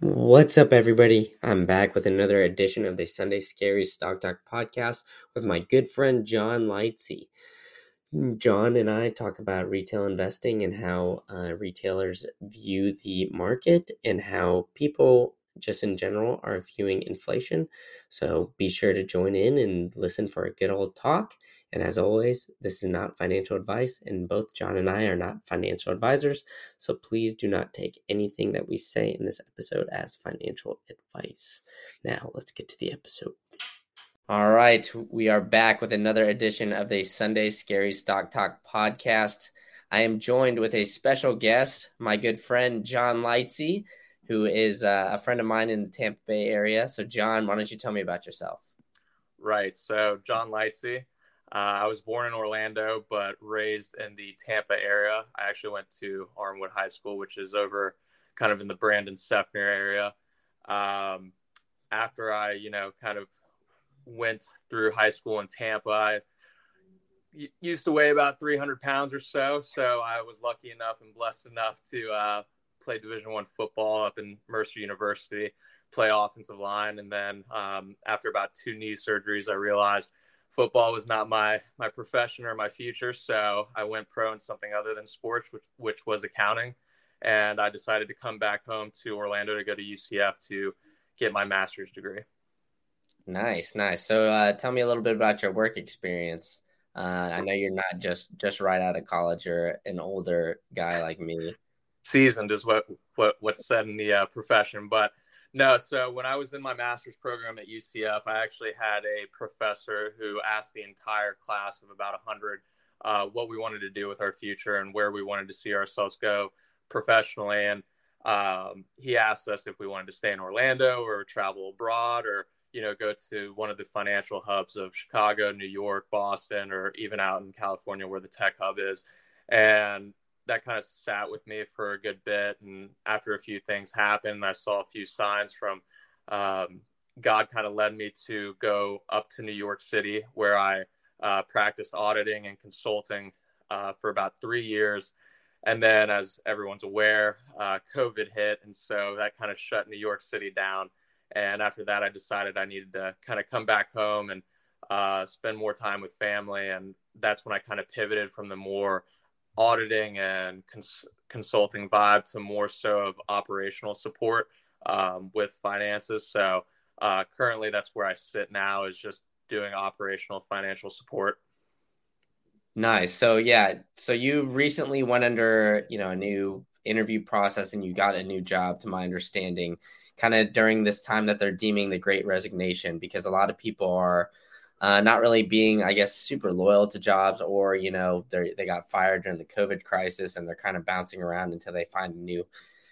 What's up, everybody? I'm back with another edition of the Sunday Scary Stock Talk podcast with my good friend John Lightsey. John and I talk about retail investing and how uh, retailers view the market and how people just in general are viewing inflation. So be sure to join in and listen for a good old talk. And as always, this is not financial advice, and both John and I are not financial advisors. So please do not take anything that we say in this episode as financial advice. Now, let's get to the episode. All right, we are back with another edition of the Sunday Scary Stock Talk podcast. I am joined with a special guest, my good friend John Lightsey who is uh, a friend of mine in the Tampa Bay area. So, John, why don't you tell me about yourself? Right. So, John Lightsey. Uh, I was born in Orlando, but raised in the Tampa area. I actually went to Armwood High School, which is over kind of in the Brandon Seffner area. Um, after I, you know, kind of went through high school in Tampa, I used to weigh about 300 pounds or so. So I was lucky enough and blessed enough to uh, played Division One football up in Mercer University, play offensive line, and then um, after about two knee surgeries, I realized football was not my my profession or my future. So I went pro in something other than sports, which which was accounting, and I decided to come back home to Orlando to go to UCF to get my master's degree. Nice, nice. So uh, tell me a little bit about your work experience. Uh, I know you're not just just right out of college. You're an older guy like me seasoned is what what what's said in the uh, profession. But no, so when I was in my master's program at UCF, I actually had a professor who asked the entire class of about 100 uh, what we wanted to do with our future and where we wanted to see ourselves go professionally. And um, he asked us if we wanted to stay in Orlando or travel abroad or you know go to one of the financial hubs of Chicago, New York, Boston, or even out in California where the tech hub is. And that kind of sat with me for a good bit. And after a few things happened, I saw a few signs from um, God kind of led me to go up to New York City, where I uh, practiced auditing and consulting uh, for about three years. And then, as everyone's aware, uh, COVID hit. And so that kind of shut New York City down. And after that, I decided I needed to kind of come back home and uh, spend more time with family. And that's when I kind of pivoted from the more auditing and cons- consulting vibe to more so of operational support um, with finances. So uh, currently, that's where I sit now is just doing operational financial support. Nice. So yeah, so you recently went under you know a new interview process and you got a new job, to my understanding, kind of during this time that they're deeming the Great Resignation, because a lot of people are uh, not really being, I guess, super loyal to jobs, or you know, they they got fired during the COVID crisis and they're kind of bouncing around until they find a new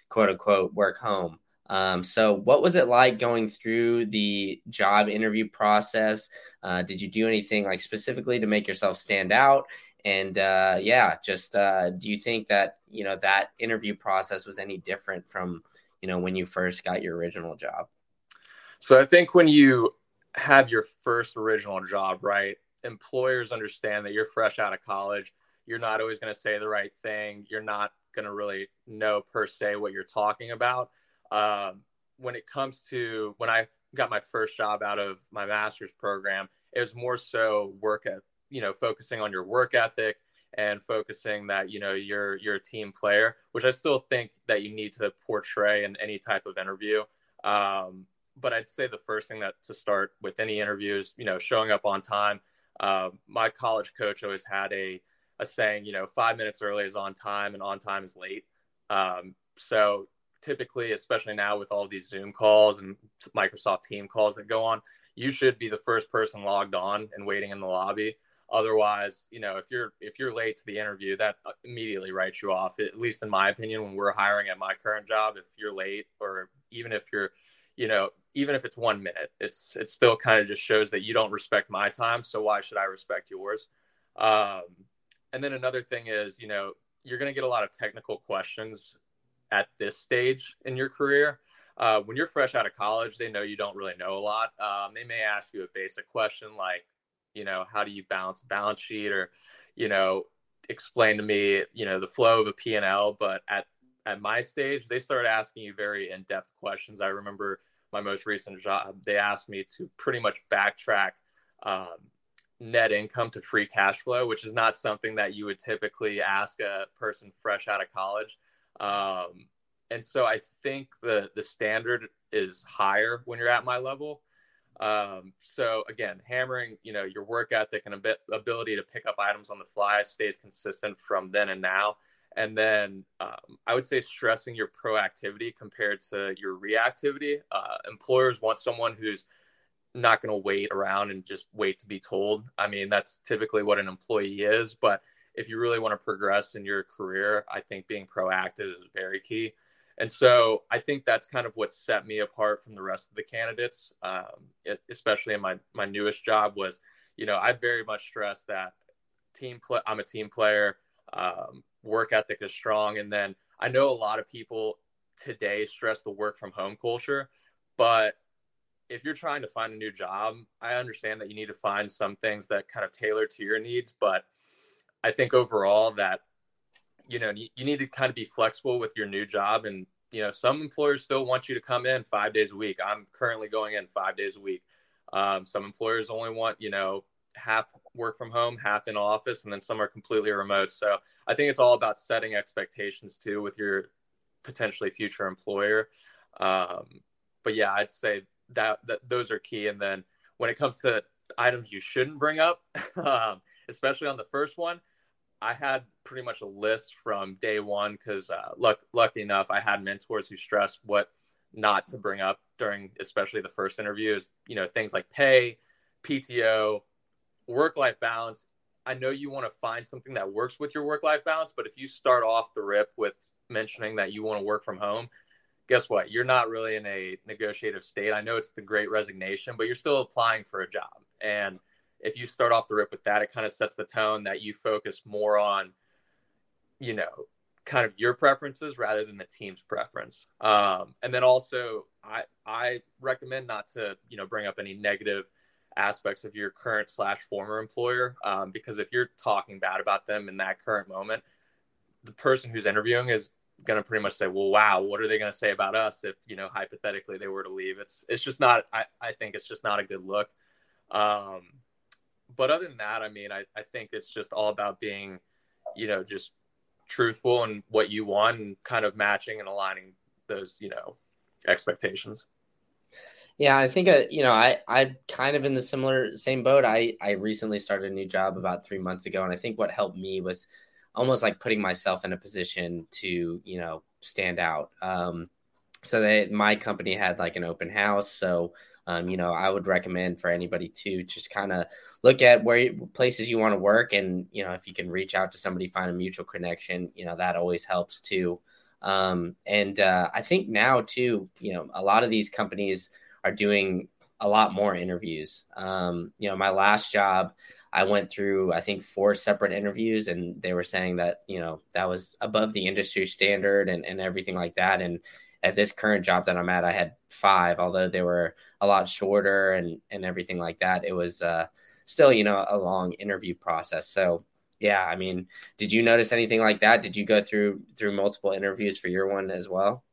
quote unquote work home. Um, so, what was it like going through the job interview process? Uh, did you do anything like specifically to make yourself stand out? And uh, yeah, just uh, do you think that you know that interview process was any different from you know when you first got your original job? So I think when you have your first original job, right? Employers understand that you're fresh out of college. You're not always going to say the right thing. You're not going to really know per se what you're talking about. Um, when it comes to when I got my first job out of my master's program, it was more so work at, you know, focusing on your work ethic and focusing that, you know, you're, you're a team player, which I still think that you need to portray in any type of interview. Um, but I'd say the first thing that to start with any interviews, you know, showing up on time. Uh, my college coach always had a a saying, you know, five minutes early is on time and on time is late. Um, so typically, especially now with all these Zoom calls and Microsoft Team calls that go on, you should be the first person logged on and waiting in the lobby. Otherwise, you know, if you're if you're late to the interview, that immediately writes you off. At least in my opinion, when we're hiring at my current job, if you're late or even if you're you know, even if it's one minute, it's it still kind of just shows that you don't respect my time. So why should I respect yours? Um, and then another thing is, you know, you're going to get a lot of technical questions at this stage in your career. Uh, when you're fresh out of college, they know you don't really know a lot. Um, they may ask you a basic question like, you know, how do you balance a balance sheet or, you know, explain to me, you know, the flow of a P&L. But at at my stage, they started asking you very in depth questions. I remember my most recent job, they asked me to pretty much backtrack um, net income to free cash flow, which is not something that you would typically ask a person fresh out of college. Um, and so I think the the standard is higher when you're at my level. Um, so again, hammering, you know, your work ethic and a bit ability to pick up items on the fly stays consistent from then and now. And then um, I would say stressing your proactivity compared to your reactivity. Uh, employers want someone who's not going to wait around and just wait to be told. I mean, that's typically what an employee is. But if you really want to progress in your career, I think being proactive is very key. And so I think that's kind of what set me apart from the rest of the candidates, um, it, especially in my my newest job. Was you know I very much stress that team play. I'm a team player. Um, work ethic is strong, and then I know a lot of people today stress the work from home culture, but if you're trying to find a new job, I understand that you need to find some things that kind of tailor to your needs, but I think overall that you know you, need to kind of be flexible with your new job. And you know some employers still want you to come in five days a week. I'm currently going in five days a week. Um, some employers only want you know half work from home half in office and then some are completely remote so i think it's all about setting expectations too with your potentially future employer um, but yeah i'd say that, that those are key and then when it comes to items you shouldn't bring up um, especially on the first one I had pretty much a list from day one because, uh, luck, lucky enough, I had mentors who stressed what not to bring up during, especially the first interviews. You know, things like pay, PTO, work-life balance. I know you want to find something that works with your work-life balance, but if you start off the rip with mentioning that you want to work from home, guess what? You're not really in a negotiative state. I know it's the Great Resignation, but you're still applying for a job, and if you start off the rip with that, it kind of sets the tone that you focus more on, you know, kind of your preferences rather than the team's preference. Um, and then also, I I recommend not to you know bring up any negative aspects of your current slash former employer um, because if you're talking bad about them in that current moment, the person who's interviewing is going to pretty much say, "Well, wow, what are they going to say about us if you know hypothetically they were to leave?" It's it's just not. I I think it's just not a good look. Um, but other than that, I mean, I, I think it's just all about being, you know, just truthful and what you want and kind of matching and aligning those, you know, expectations. Yeah, I think uh, you know I I'm kind of in the similar same boat. I I recently started a new job about three months ago, and I think what helped me was almost like putting myself in a position to you know stand out. Um, so that my company had like an open house, so um, you know, I would recommend for anybody to just kind of look at where places you want to work, and you know, if you can reach out to somebody, find a mutual connection, you know, that always helps too. Um, and uh, I think now too, you know, a lot of these companies are doing a lot more interviews. Um, you know, my last job, I went through, I think, four separate interviews, and they were saying that, you know, that was above the industry standard and, and everything like that. And at this current job that I'm at, I had five, although they were a lot shorter and and everything like that. It was uh, still, you know, a long interview process. So yeah, I mean, did you notice anything like that? Did you go through through multiple interviews for your one as well?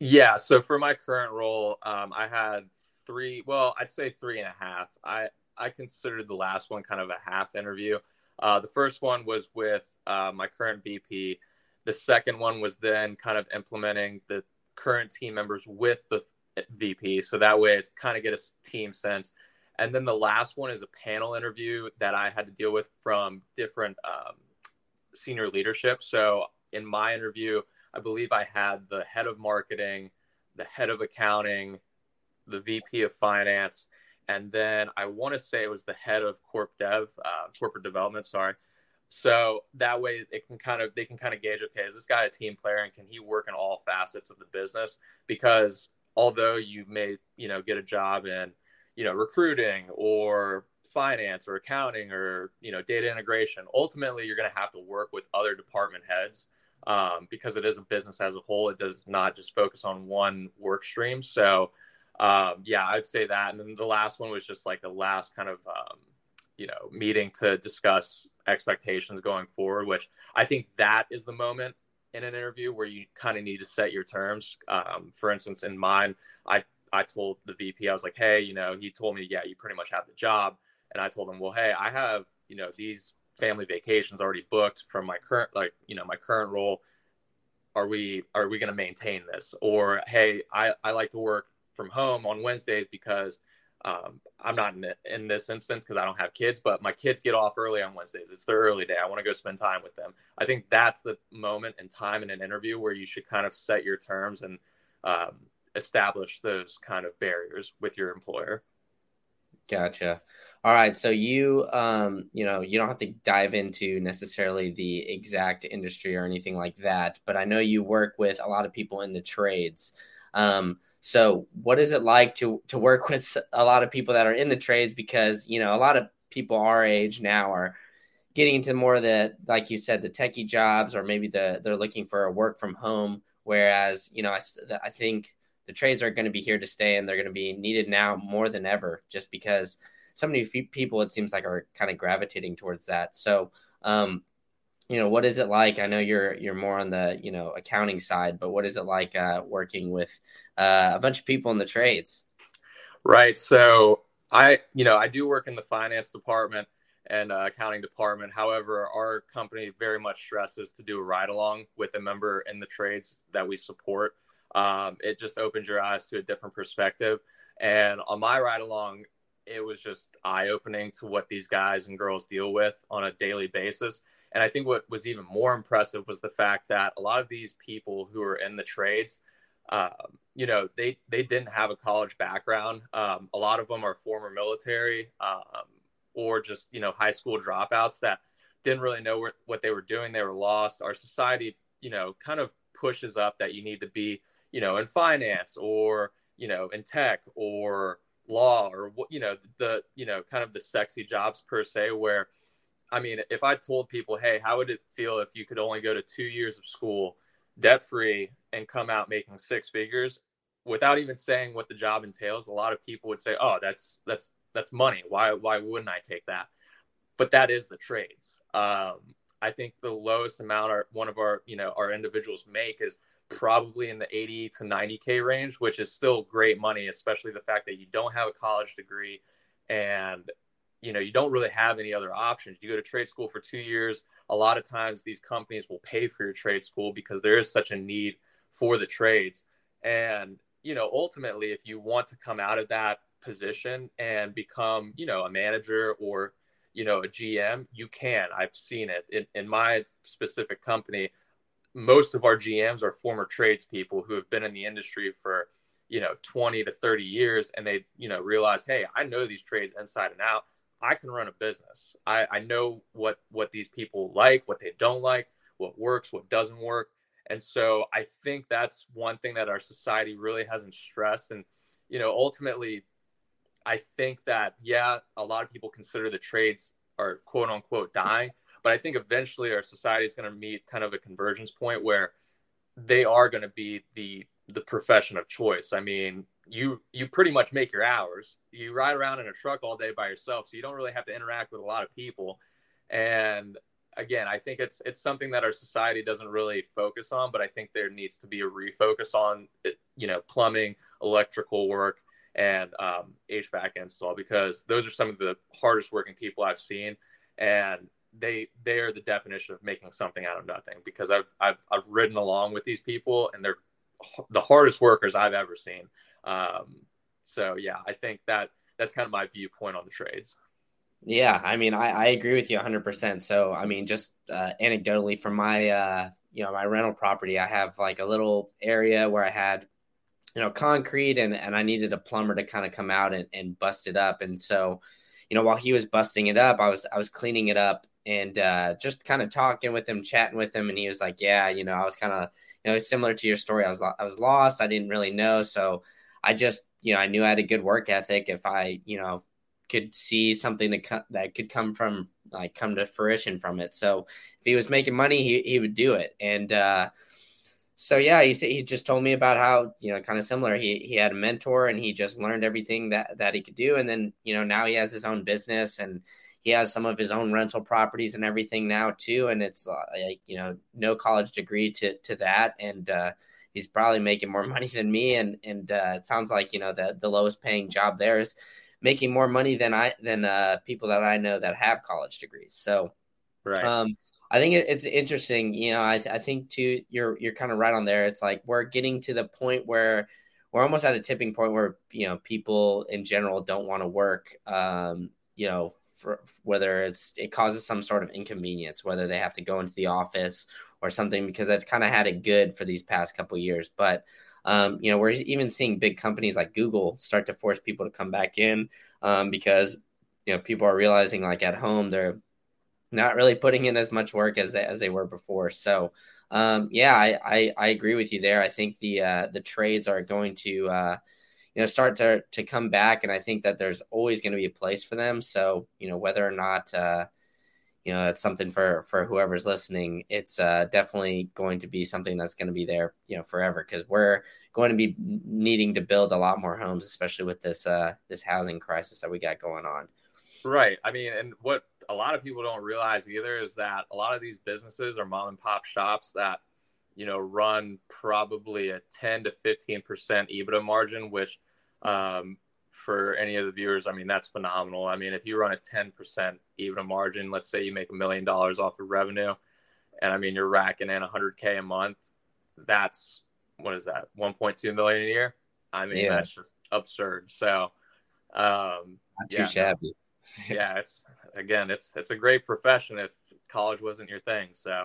Yeah. So for my current role, um, I had three. Well, I'd say three and a half. I I considered the last one kind of a half interview. Uh, the first one was with uh, my current VP. The second one was then kind of implementing the current team members with the VP. So that way it's kind of get a team sense. And then the last one is a panel interview that I had to deal with from different um, senior leadership. So in my interview, I believe I had the head of marketing, the head of accounting, the VP of finance, and then I want to say it was the head of corp dev, uh, corporate development. Sorry, so that way it can kind of they can kind of gauge okay is this guy a team player and can he work in all facets of the business because although you may you know get a job in you know recruiting or finance or accounting or you know data integration ultimately you're going to have to work with other department heads um, because it is a business as a whole it does not just focus on one work stream. So um, yeah i'd say that. And then the last one was just like the last kind of um, you know meeting to discuss expectations going forward which i think that is the moment in an interview where you kind of need to set your terms. Um, for instance, in mine, I I told the VP I was like, hey, you know, he told me, yeah, you pretty much have the job, and I told him, well, hey, I have you know these family vacations already booked from my current like you know my current role are we are we going to maintain this? Or hey I, I like to work from home on wednesdays because um, i'm not in, in this instance because i don't have kids but my kids get off early on wednesdays. It's their early day. I want to go spend time with them. I think that's the moment and time in an interview where you should kind of set your terms and um, establish those kind of barriers with your employer. Gotcha. All right. So you, um, you know, you don't have to dive into necessarily the exact industry or anything like that, but I know you work with a lot of people in the trades. Um, so what is it like to to work with a lot of people that are in the trades? Because you know, a lot of people our age now are getting into more of the, like you said, the techie jobs, or maybe the they're looking for a work from home. Whereas, you know, I, I think the trades are going to be here to stay and they're going to be needed now more than ever just because so many people it seems like are kind of gravitating towards that. So um, you know what is it like i know you're you're more on the you know accounting side but what is it like uh, working with uh, a bunch of people in the trades? Right so i you know i do work in the finance department and uh, accounting department. However our company very much stresses to do a ride along with a member in the trades that we support. Um, it just opens your eyes to a different perspective. And on my ride along, it was just eye opening to what these guys and girls deal with on a daily basis. And I think what was even more impressive was the fact that a lot of these people who are in the trades, um, you know, they they didn't have a college background. Um, a lot of them are former military um, or just you know high school dropouts that didn't really know where, what they were doing. They were lost. Our society, you know, kind of pushes up that you need to be you know, in finance or, you know, in tech or law or what, you know, the, you know, kind of the sexy jobs per se, where, I mean, if I told people, hey, how would it feel if you could only go to two years of school debt free and come out making six figures without even saying what the job entails? A lot of people would say, oh, that's, that's, that's money. Why, why wouldn't I take that? But that is the trades. Um, I think the lowest amount our one of our you know our individuals make is probably in the 80 to 90k range which is still great money especially the fact that you don't have a college degree and you know you don't really have any other options. You go to trade school for two years a lot of times these companies will pay for your trade school because there is such a need for the trades. And you know ultimately if you want to come out of that position and become you know a manager or you know a gm you can. I've seen it in, in my specific company most of our GMs are former tradespeople who have been in the industry for, you know, 20 to 30 years and they, you know, realize, hey, I know these trades inside and out. I can run a business. I, I know what what these people like, what they don't like, what works, what doesn't work. And so I think that's one thing that our society really hasn't stressed. And, you know, ultimately, I think that, yeah, a lot of people consider the trades are quote unquote dying. But I think eventually our society is going to meet kind of a convergence point where they are going to be the the profession of choice. I mean, you you pretty much make your hours. You ride around in a truck all day by yourself, so you don't really have to interact with a lot of people. And again, I think it's it's something that our society doesn't really focus on, but I think there needs to be a refocus on you know plumbing, electrical work, and um, HVAC install because those are some of the hardest working people I've seen, and they they are the definition of making something out of nothing because I've I've I've ridden along with these people and they're the hardest workers I've ever seen. Um, so yeah, I think that that's kind of my viewpoint on the trades. Yeah, I mean, I, I agree with you 100%. So, I mean, just uh, anecdotally from my, uh, you know, my rental property, I have like a little area where I had, you know, concrete and, and I needed a plumber to kind of come out and, and bust it up. And so, you know, while he was busting it up, I was, I was cleaning it up and uh, just kind of talking with him, chatting with him, and he was like, "Yeah, you know, I was kind of, you know, similar to your story. I was, I was lost. I didn't really know, so I just, you know, I knew I had a good work ethic. If I, you know, could see something that co- that could come from like come to fruition from it. So if he was making money, he he would do it. And uh, so yeah, he he just told me about how you know kind of similar. He he had a mentor and he just learned everything that that he could do. And then you know now he has his own business and he has some of his own rental properties and everything now too, and it's uh, like you know no college degree to to that, and uh, he's probably making more money than me, and and uh, it sounds like you know the the lowest paying job there is making more money than I than uh, people that I know that have college degrees. So, right. Um, I think it's interesting. You know, I, I think too, you're you're kind of right on there. It's like we're getting to the point where we're almost at a tipping point where you know people in general don't want to work. Um, you know, for whether it's it causes some sort of inconvenience, whether they have to go into the office or something, because I've kind of had it good for these past couple years. But um, you know, we're even seeing big companies like Google start to force people to come back in um, because you know people are realizing like at home they're not really putting in as much work as they, as they were before. So um, yeah, I, I, I agree with you there. I think the uh, the trades are going to uh, you know start to to come back, and I think that there's always going to be a place for them. So you know whether or not uh, you know it's something for for whoever's listening, it's uh, definitely going to be something that's going to be there you know forever because we're going to be needing to build a lot more homes, especially with this uh, this housing crisis that we got going on. Right. I mean, and what a lot of people don't realize either is that a lot of these businesses are mom and pop shops that you know run probably a 10 to 15 percent EBITDA margin, which um, for any of the viewers, I mean that's phenomenal. I mean, if you run a 10 percent EBITDA margin, let's say you make a million dollars off of revenue, and I mean you're racking in 100k a month, that's what is that 1.2 million a year? I mean yeah. that's just absurd. So um, not too yeah, shabby. yeah, it's again, it's it's a great profession if college wasn't your thing. So.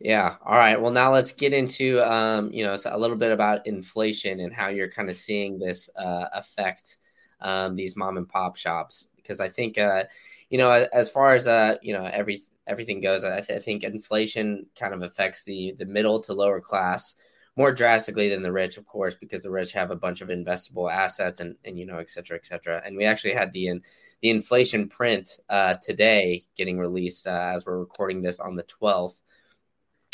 Yeah. All right. Well, now let's get into um, you know a little bit about inflation and how you're kind of seeing this uh, affect um, these mom and pop shops because I think uh, you know as far as uh, you know every everything goes, I, th- I think inflation kind of affects the the middle to lower class more drastically than the rich, of course, because the rich have a bunch of investable assets and, and you know, et cetera, et cetera. And we actually had the in, the inflation print uh, today getting released uh, as we're recording this on the 12th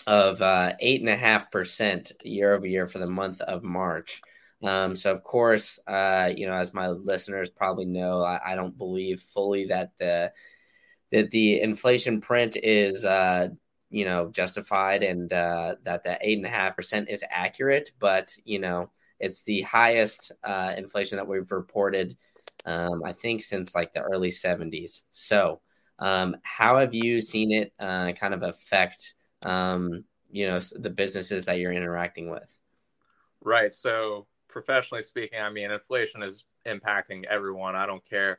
of uh, eight and a half percent year over year for the month of March. Um, so of course, uh, you know, as my listeners probably know, I, I, don't believe fully that the that the inflation print is uh, you know justified and uh, that the eight and a half percent is accurate, but you know it's the highest uh, inflation that we've reported, um, I think, since like the early '70s. So, um, how have you seen it uh, kind of affect um, you know the businesses that you're interacting with? Right. So, professionally speaking, I mean, inflation is impacting everyone. I don't care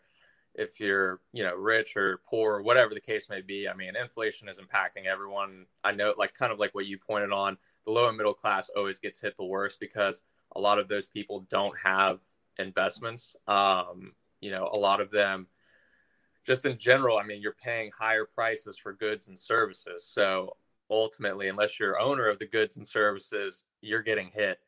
if you're you know rich or poor whatever the case may be i mean inflation is impacting everyone i know like kind of like what you pointed on the low and middle class always gets hit the worst because a lot of those people don't have investments um, you know a lot of them just in general i mean you're paying higher prices for goods and services so ultimately unless you're owner of the goods and services you're getting hit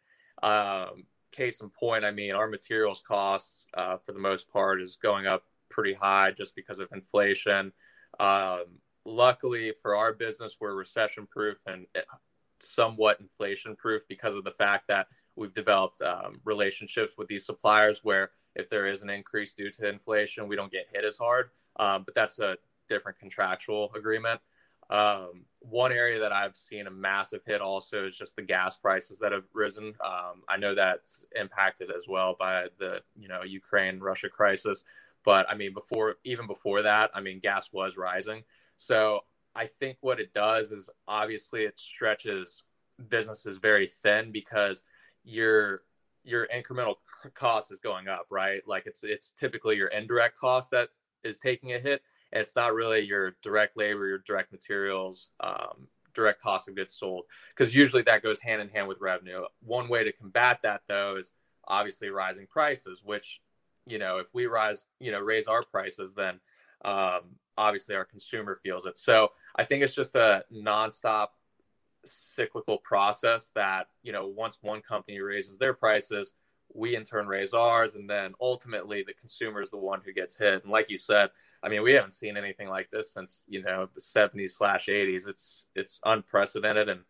um, case in point i mean our materials costs uh, for the most part is going up pretty high just because of inflation. Um, luckily for our business, we're recession proof and somewhat inflation proof because of the fact that we've developed um, relationships with these suppliers where if there is an increase due to inflation, we don't get hit as hard. Um, but that's a different contractual agreement. Um, one area that I've seen a massive hit also is just the gas prices that have risen. Um, I know that's impacted as well by the you know Ukraine Russia crisis. But I mean, before even before that, I mean, gas was rising. So I think what it does is obviously it stretches businesses very thin because your your incremental cost is going up, right? Like it's it's typically your indirect cost that is taking a hit, it's not really your direct labor, your direct materials, um, direct cost of goods sold, because usually that goes hand in hand with revenue. One way to combat that though is obviously rising prices, which you know, if we rise, you know, raise our prices, then um, obviously our consumer feels it. So I think it's just a nonstop cyclical process that, you know, once one company raises their prices, we in turn raise ours, and then ultimately the consumer is the one who gets hit. And like you said, I mean, we haven't seen anything like this since you know the '70s slash '80s. It's it's unprecedented, and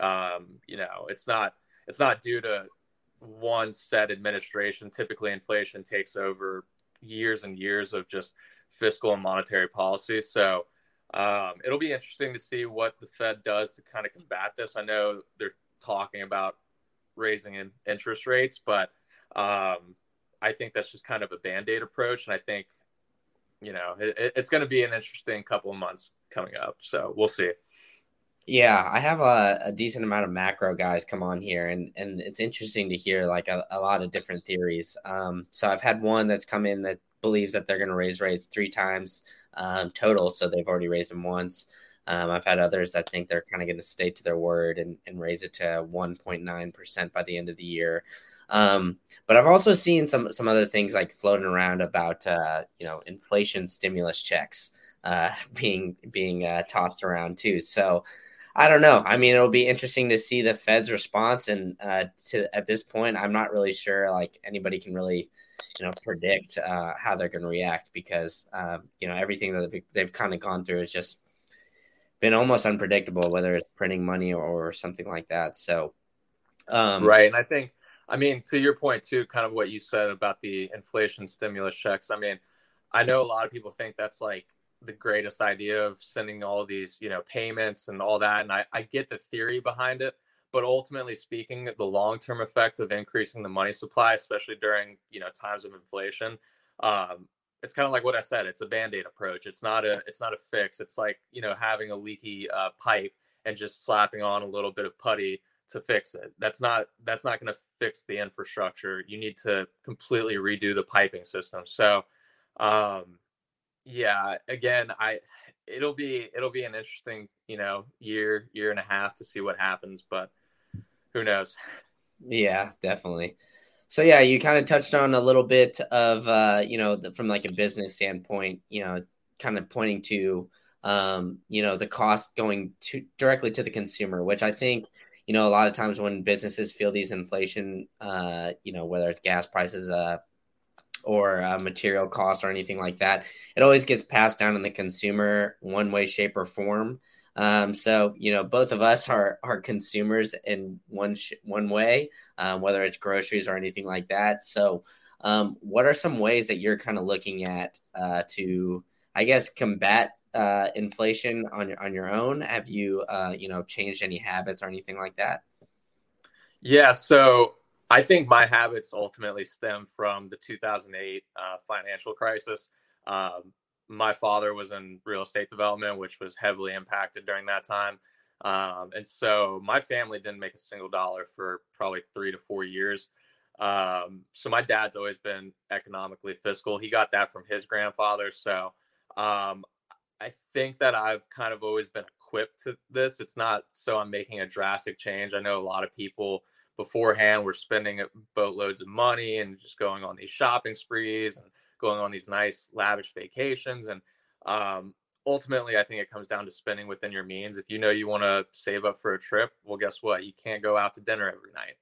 um, you know, it's not it's not due to one set administration, typically inflation takes over years and years of just fiscal and monetary policy. So um, it'll be interesting to see what the Fed does to kind of combat this. I know they're talking about raising in interest rates, but um, I think that's just kind of a band aid approach. And I think, you know, it, it's going to be an interesting couple of months coming up. So we'll see. Yeah, I have a, a, decent amount of macro guys come on here, and and it's interesting to hear like a, a lot of different theories. Um, so I've had one that's come in that believes that they're going to raise rates three times um, total, so they've already raised them once. Um, I've had others that think they're kind of going to stay to their word and, and raise it to 1.9% by the end of the year. Um, but I've also seen some some other things like floating around about uh, you know inflation stimulus checks uh, being being uh, tossed around too. So I don't know. I mean, it'll be interesting to see the Fed's response. And uh, to at this point, I'm not really sure like anybody can really, you know, predict uh, how they're going to react because uh, you know everything that they've, they've kind of gone through has just been almost unpredictable, whether it's printing money or, or something like that. So, um, right. And I think, I mean, to your point too, kind of what you said about the inflation stimulus checks. I mean, I know a lot of people think that's like the greatest idea of sending all these you know payments and all that and I, I get the theory behind it but ultimately speaking the long-term effect of increasing the money supply especially during you know times of inflation um, it's kind of like what i said it's a band-aid approach it's not a it's not a fix it's like you know having a leaky uh, pipe and just slapping on a little bit of putty to fix it. That's not that's not going to fix the infrastructure. You need to completely redo the piping system. So um, yeah again i it'll be it'll be an interesting you know year year and a half to see what happens but who knows? Yeah definitely. So yeah you kind of touched on a little bit of uh you know the, from like a business standpoint you know kind of pointing to um you know the cost going to directly to the consumer which i think you know a lot of times when businesses feel these inflation uh you know whether it's gas prices uh or uh, material costs or anything like that. It always gets passed down in the consumer one way, shape, or form. Um, so you know, both of us are are consumers in one sh- one way, um, whether it's groceries or anything like that. So, um, what are some ways that you're kind of looking at uh, to, I guess, combat uh, inflation on your on your own? Have you uh, you know changed any habits or anything like that? Yeah, so I think my habits ultimately stem from the 2008 uh, financial crisis. Um, my father was in real estate development, which was heavily impacted during that time. Um, and so my family didn't make a single dollar for probably three to four years. Um, so my dad's always been economically fiscal. He got that from his grandfather. So um, I think that I've kind of always been equipped to this. It's not so I'm making a drastic change. I know a lot of people beforehand we're spending boatloads of money and just going on these shopping sprees and going on these nice lavish vacations and um, ultimately i think it comes down to spending within your means if you know you want to save up for a trip well guess what you can't go out to dinner every night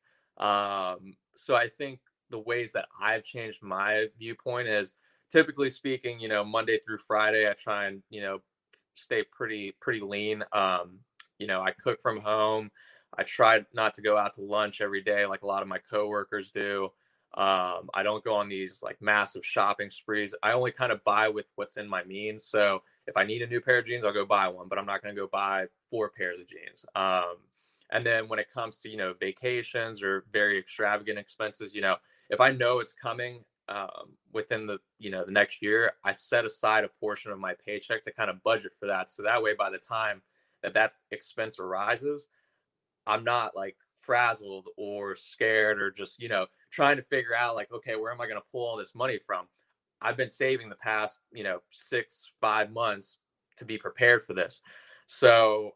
um, so i think the ways that i've changed my viewpoint is typically speaking you know monday through friday i try and you know stay pretty pretty lean um, you know i cook from home I try not to go out to lunch every day like a lot of my coworkers do. Um, I don't go on these like massive shopping sprees. I only kind of buy with what's in my means. So if I need a new pair of jeans, I'll go buy one, but I'm not going to go buy four pairs of jeans. Um, and then when it comes to you know vacations or very extravagant expenses, you know, if I know it's coming um, within the you know the next year, I set aside a portion of my paycheck to kind of budget for that. So that way, by the time that that expense arises, I'm not like frazzled or scared or just, you know, trying to figure out like, okay, where am I going to pull all this money from? I've been saving the past, you know, six, five months to be prepared for this. So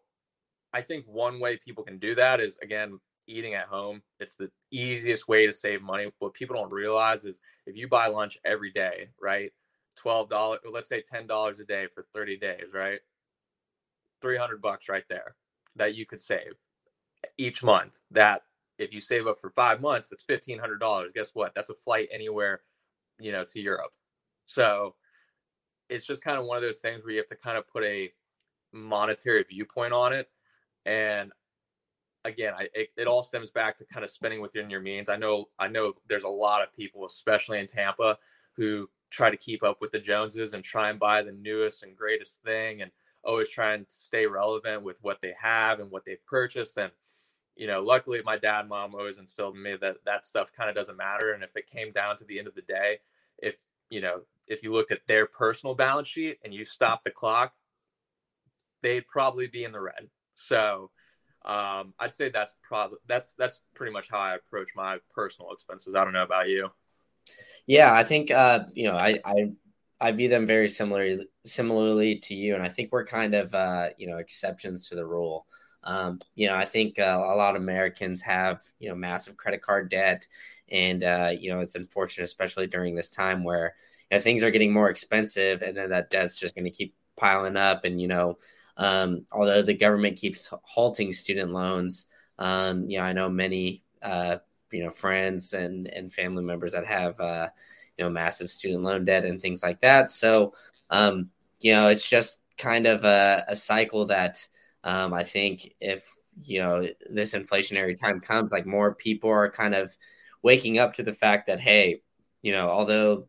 I think one way people can do that is again, eating at home. It's the easiest way to save money. What people don't realize is if you buy lunch every day, right? $12, let's say $10 a day for 30 days, right? 300 bucks right there that you could save each month. That if you save up for five months, that's fifteen hundred dollars. Guess what? That's a flight anywhere, you know, to Europe. So it's just kind of one of those things where you have to kind of put a monetary viewpoint on it. And again, I, it, it all stems back to kind of spending within your means. I know, I know there's a lot of people, especially in Tampa, who try to keep up with the Joneses and try and buy the newest and greatest thing and always trying to stay relevant with what they have and what they've purchased. And, you know, luckily my dad and mom always instilled in me that that stuff kind of doesn't matter. And if it came down to the end of the day, if, you know, if you looked at their personal balance sheet and you stopped the clock, they'd probably be in the red. So um, I'd say that's probably that's that's pretty much how I approach my personal expenses. I don't know about you. Yeah, I think uh, you know I, I I view them very similarly similarly to you, and I think we're kind of uh, you know exceptions to the rule. Um, you know, I think uh, a lot of Americans have you know massive credit card debt, and uh, you know it's unfortunate, especially during this time where you know, things are getting more expensive, and then that debt's just going to keep piling up, and you know um, although the government keeps halting student loans, um, you know, I know many, uh, you know, friends and, and family members that have, uh, you know, massive student loan debt and things like that. So, um, you know, it's just kind of a, a cycle that um, I think if, you know, this inflationary time comes, like more people are kind of waking up to the fact that, hey, you know, although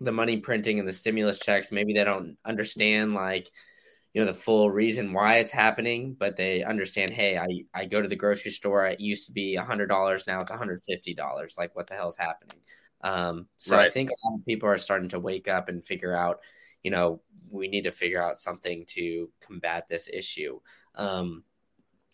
the money printing and the stimulus checks, maybe they don't understand like, you know the full reason why it's happening but they understand hey i i go to the grocery store it used to be a hundred dollars now it's a hundred fifty dollars like what the hell's happening? Um so right. i think a lot of people are starting to wake up and figure out you know we need to figure out something to combat this issue. Um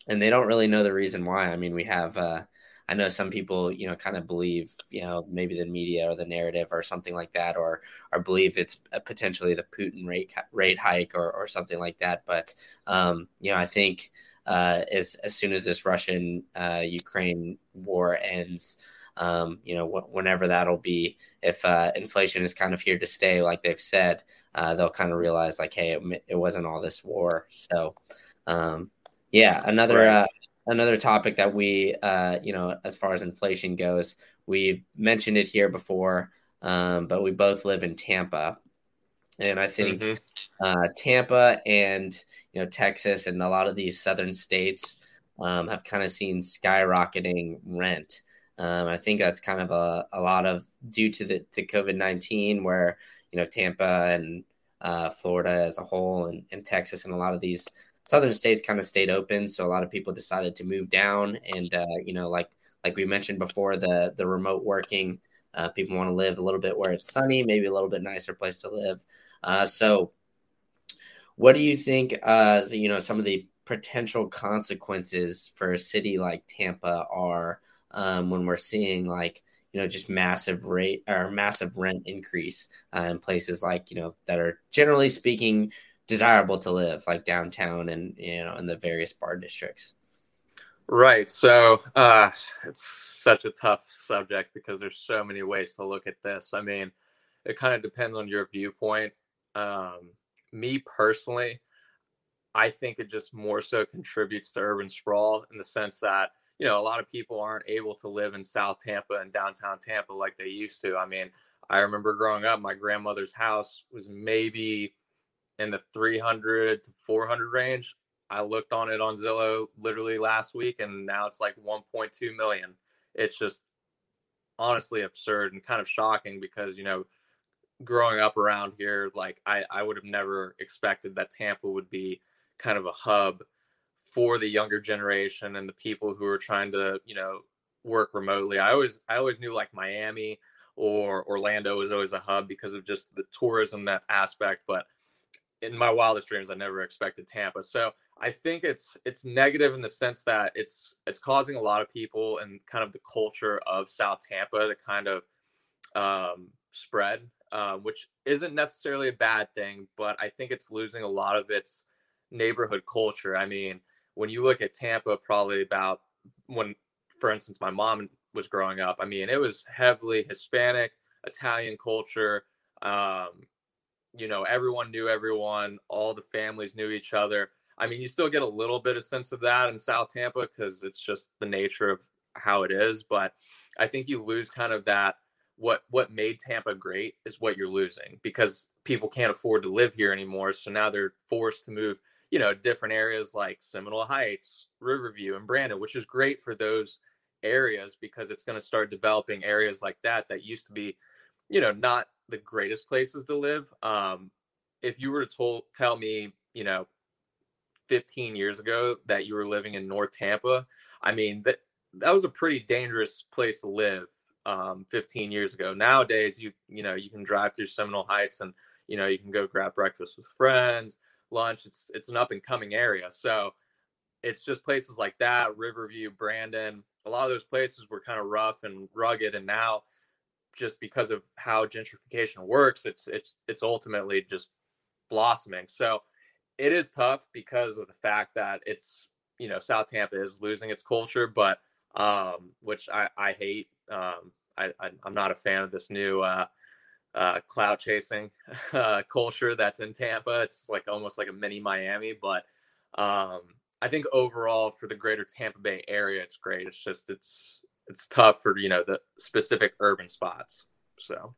and they don't really know the reason why. I mean we have uh I know some people, you know, kind of believe, you know, maybe the media or the narrative or something like that, or or believe it's potentially the Putin rate rate hike or or something like that. But um, you know, I think uh, as as soon as this Russian uh, Ukraine war ends. Um, you know, wh- whenever that'll be, if uh, inflation is kind of here to stay, like they've said, uh, they'll kind of realize, like, hey, it, it wasn't all this war. So, um, yeah, another right. Another topic that we, uh, you know, as far as inflation goes, we mentioned it here before, um, but we both live in Tampa. And I think mm-hmm. uh, Tampa and, you know, Texas and a lot of these southern states um, have kind of seen skyrocketing rent. Um, I think that's kind of a, a lot of due to the to COVID nineteen, where you know Tampa and uh, Florida as a whole, and, and Texas and a lot of these southern states kind of stayed open, so a lot of people decided to move down. And uh, you know, like like we mentioned before, the the remote working, uh, people want to live a little bit where it's sunny, maybe a little bit nicer place to live. Uh, so, what do you think? Uh, you know, some of the potential consequences for a city like Tampa are um, when we're seeing like you know just massive rate or massive rent increase uh, in places like you know that are generally speaking desirable to live, like downtown and you know in the various bar districts. Right. So uh, it's such a tough subject because there's so many ways to look at this. I mean, it kind of depends on your viewpoint. Um, me personally, I think it just more so contributes to urban sprawl in the sense that you know a lot of people aren't able to live in South Tampa and downtown Tampa like they used to. I mean, I remember growing up, my grandmother's house was maybe in the 300 to 400 range. I looked on it on Zillow literally last week, and now it's like 1.2 million. It's just honestly absurd and kind of shocking because you know, growing up around here, like I I would have never expected that Tampa would be kind of a hub for the younger generation and the people who are trying to you know work remotely. I always I always knew like Miami or Orlando was always a hub because of just the tourism that aspect, but in my wildest dreams, I never expected Tampa. So I think it's it's negative in the sense that it's it's causing a lot of people and kind of the culture of South Tampa to kind of um, spread, uh, which isn't necessarily a bad thing, but I think it's losing a lot of its neighborhood culture. I mean, when you look at Tampa, probably about when, for instance, my mom was growing up. I mean, it was heavily Hispanic, Italian culture. Um, you know, everyone knew everyone, all the families knew each other. I mean, you still get a little bit of sense of that in South Tampa because it's just the nature of how it is. But I think you lose kind of that what what made Tampa great is what you're losing because people can't afford to live here anymore. So now they're forced to move, you know, different areas like Seminole Heights, Riverview, and Brandon, which is great for those areas because it's going to start developing areas like that that used to be you know, not the greatest places to live. Um, if you were to told, tell me, you know, 15 years ago that you were living in North Tampa, I mean, that that was a pretty dangerous place to live um, 15 years ago. Nowadays, you you know, you can drive through Seminole Heights and you know, you can go grab breakfast with friends, lunch. It's it's an up and coming area. So it's just places like that, Riverview, Brandon. A lot of those places were kind of rough and rugged, and now just because of how gentrification works, it's it's it's ultimately just blossoming. So it is tough because of the fact that it's you know South Tampa is losing its culture, but um, which I I hate. Um, I, I am not a fan of this new uh, uh, cloud chasing uh, culture that's in Tampa. It's like almost like a mini Miami, but um, I think overall for the greater Tampa Bay area, it's great. It's just it's it's tough for you know the specific urban spots. So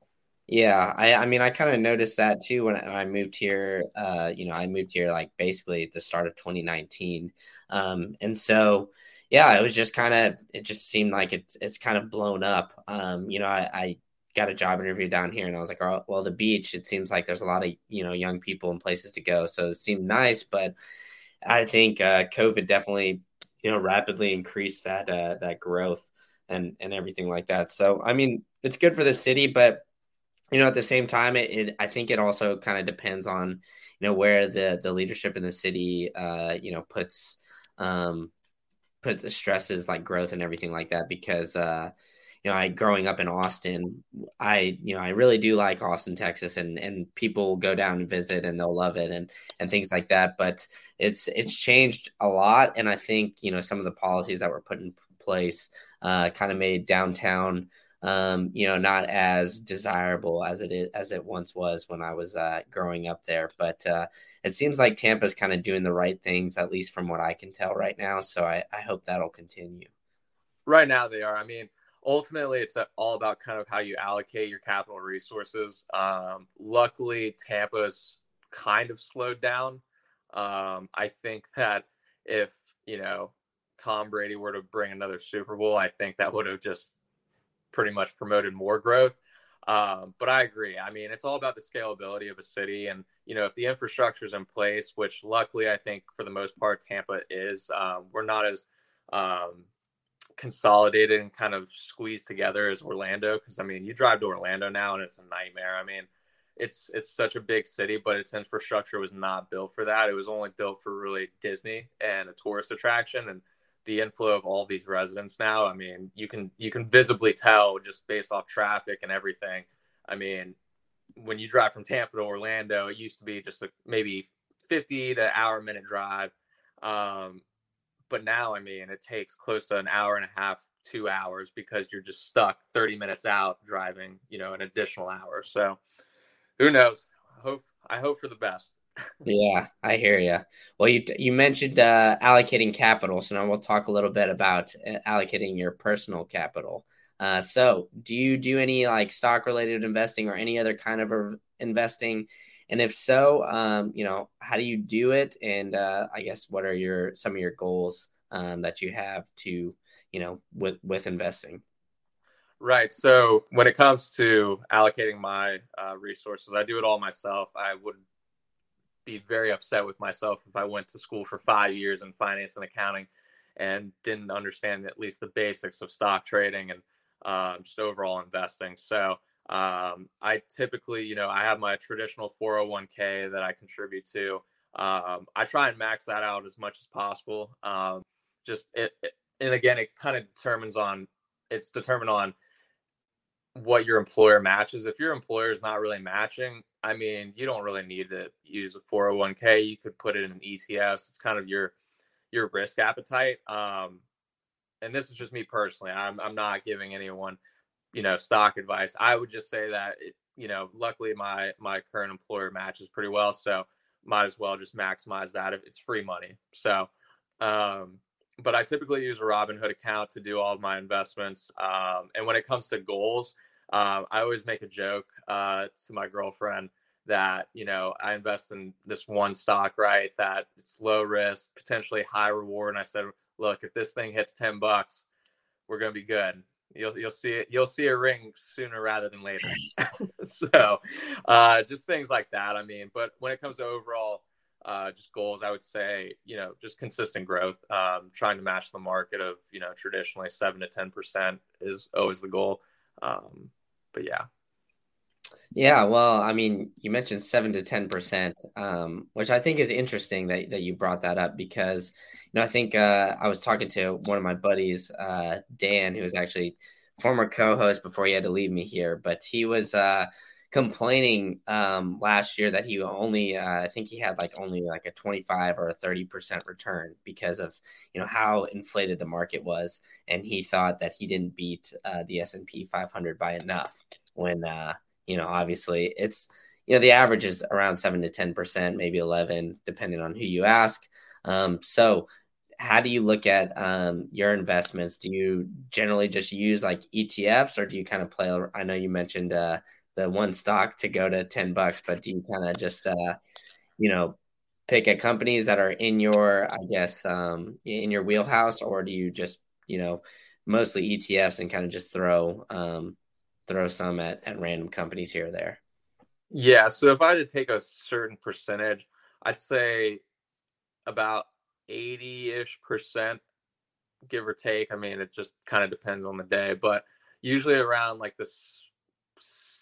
yeah, I I mean I kind of noticed that too when I moved here. Uh, you know, I moved here like basically at the start of 2019, um, and so yeah, it was just kind of it just seemed like it's it's kind of blown up. Um, you know, I, I got a job interview down here and I was like, oh, well, the beach, it seems like there's a lot of, you know, young people and places to go. So it seemed nice, but I think uh, COVID definitely, you know, rapidly increased that uh, that growth and and everything like that. So I mean, it's good for the city, but you know, at the same time, it, it I think it also kind of depends on you know where the the leadership in the city, uh, you know, puts um, puts stresses like growth and everything like that because. Uh, you know, I growing up in Austin, I you know I really do like Austin, Texas, and and people go down and visit and they'll love it and and things like that. But it's it's changed a lot, and I think you know some of the policies that were put in place uh, kind of made downtown um, you know, not as desirable as it is as it once was when I was uh, growing up there. But uh, it seems like Tampa's kind of doing the right things, at least from what I can tell right now. So I, I hope that'll continue. Right now, they are. I mean, ultimately it's all about kind of how you allocate your capital resources. Um, luckily, Tampa's kind of slowed down. Um, I think that if you know Tom Brady were to bring another Super Bowl, I think that would have just pretty much promoted more growth. Um, but I agree. I mean, it's all about the scalability of a city, and you know, if the infrastructure is in place, which luckily I think for the most part Tampa is, um, we're not as um, consolidated and kind of squeezed together as Orlando. Because I mean, you drive to Orlando now and it's a nightmare. I mean, it's it's such a big city, but its infrastructure was not built for that. It was only built for really Disney and a tourist attraction and the inflow of all these residents now. I mean, you can you can visibly tell just based off traffic and everything. I mean, when you drive from Tampa to Orlando, it used to be just a maybe 50 to hour minute drive. Um, but now, I mean, it takes close to an hour and a half, two hours because you're just stuck 30 minutes out driving, you know, an additional hour. So who knows? Hope I hope for the best. Yeah, I hear you. Well, you you mentioned uh, allocating capital, so now we'll talk a little bit about uh, allocating your personal capital. Uh, so, do you do any like stock related investing or any other kind of investing? And if so, um, you know, how do you do it? And uh, I guess what are your some of your goals um, that you have to, you know, with with investing? Right. So when it comes to allocating my uh, resources, I do it all myself. I would be very upset with myself if I went to school for five years in finance and accounting and didn't understand at least the basics of stock trading and uh, just overall investing. So um, I typically, you know, I have my traditional 401k that I contribute to. Um, I try and max that out as much as possible. Um, just it, it, and again, it kind of determines on it's determined on what your employer matches. If your employer is not really matching, I mean, you don't really need to use a 401k. You could put it in an ETFs. It's kind of your your risk appetite. Um, and this is just me personally. I'm I'm not giving anyone you know stock advice i would just say that it, you know luckily my my current employer matches pretty well so might as well just maximize that if it's free money so um but i typically use a robinhood account to do all of my investments um, and when it comes to goals um, i always make a joke uh, to my girlfriend that you know i invest in this one stock right that it's low risk potentially high reward and i said look if this thing hits 10 bucks we're going to be good You'll you'll see it. You'll see a ring sooner rather than later. so, uh, just things like that. I mean, but when it comes to overall uh, just goals, I would say you know just consistent growth. Um, trying to match the market of you know traditionally seven to ten percent is always the goal. Um, but yeah. Yeah, well, I mean, you mentioned seven to ten percent, um, which I think is interesting that, that you brought that up because you know I think uh, I was talking to one of my buddies, uh, Dan, who was actually former co-host before he had to leave me here, but he was uh, complaining um, last year that he only uh, I think he had like only like a 25 or a 30 percent return because of you know how inflated the market was, and he thought that he didn't beat uh, the S and P 500 by enough when uh, you know, obviously it's, you know, the average is around seven to 10%, maybe 11, depending on who you ask. Um, so, how do you look at um, your investments? Do you generally just use like ETFs or do you kind of play? I know you mentioned uh, the one stock to go to 10 bucks, but do you kind of just, uh, you know, pick at companies that are in your, I guess, um, in your wheelhouse, or do you just, you know, mostly ETFs and kind of just throw, um, throw some at, at random companies here or there? Yeah. So if I had to take a certain percentage, I'd say about 80 ish percent, give or take. I mean, it just kind of depends on the day, but usually around like the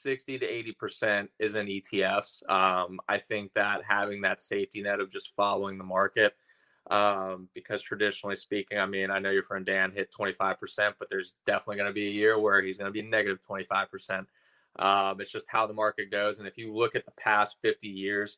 60 to 80 percent is in ETFs. Um, I think that having that safety net of just following the market um, because traditionally speaking, I mean, I know your friend Dan hit 25%, but there's definitely going to be a year where he's going to be negative 25%. Um, it's just how the market goes. And if you look at the past 50 years,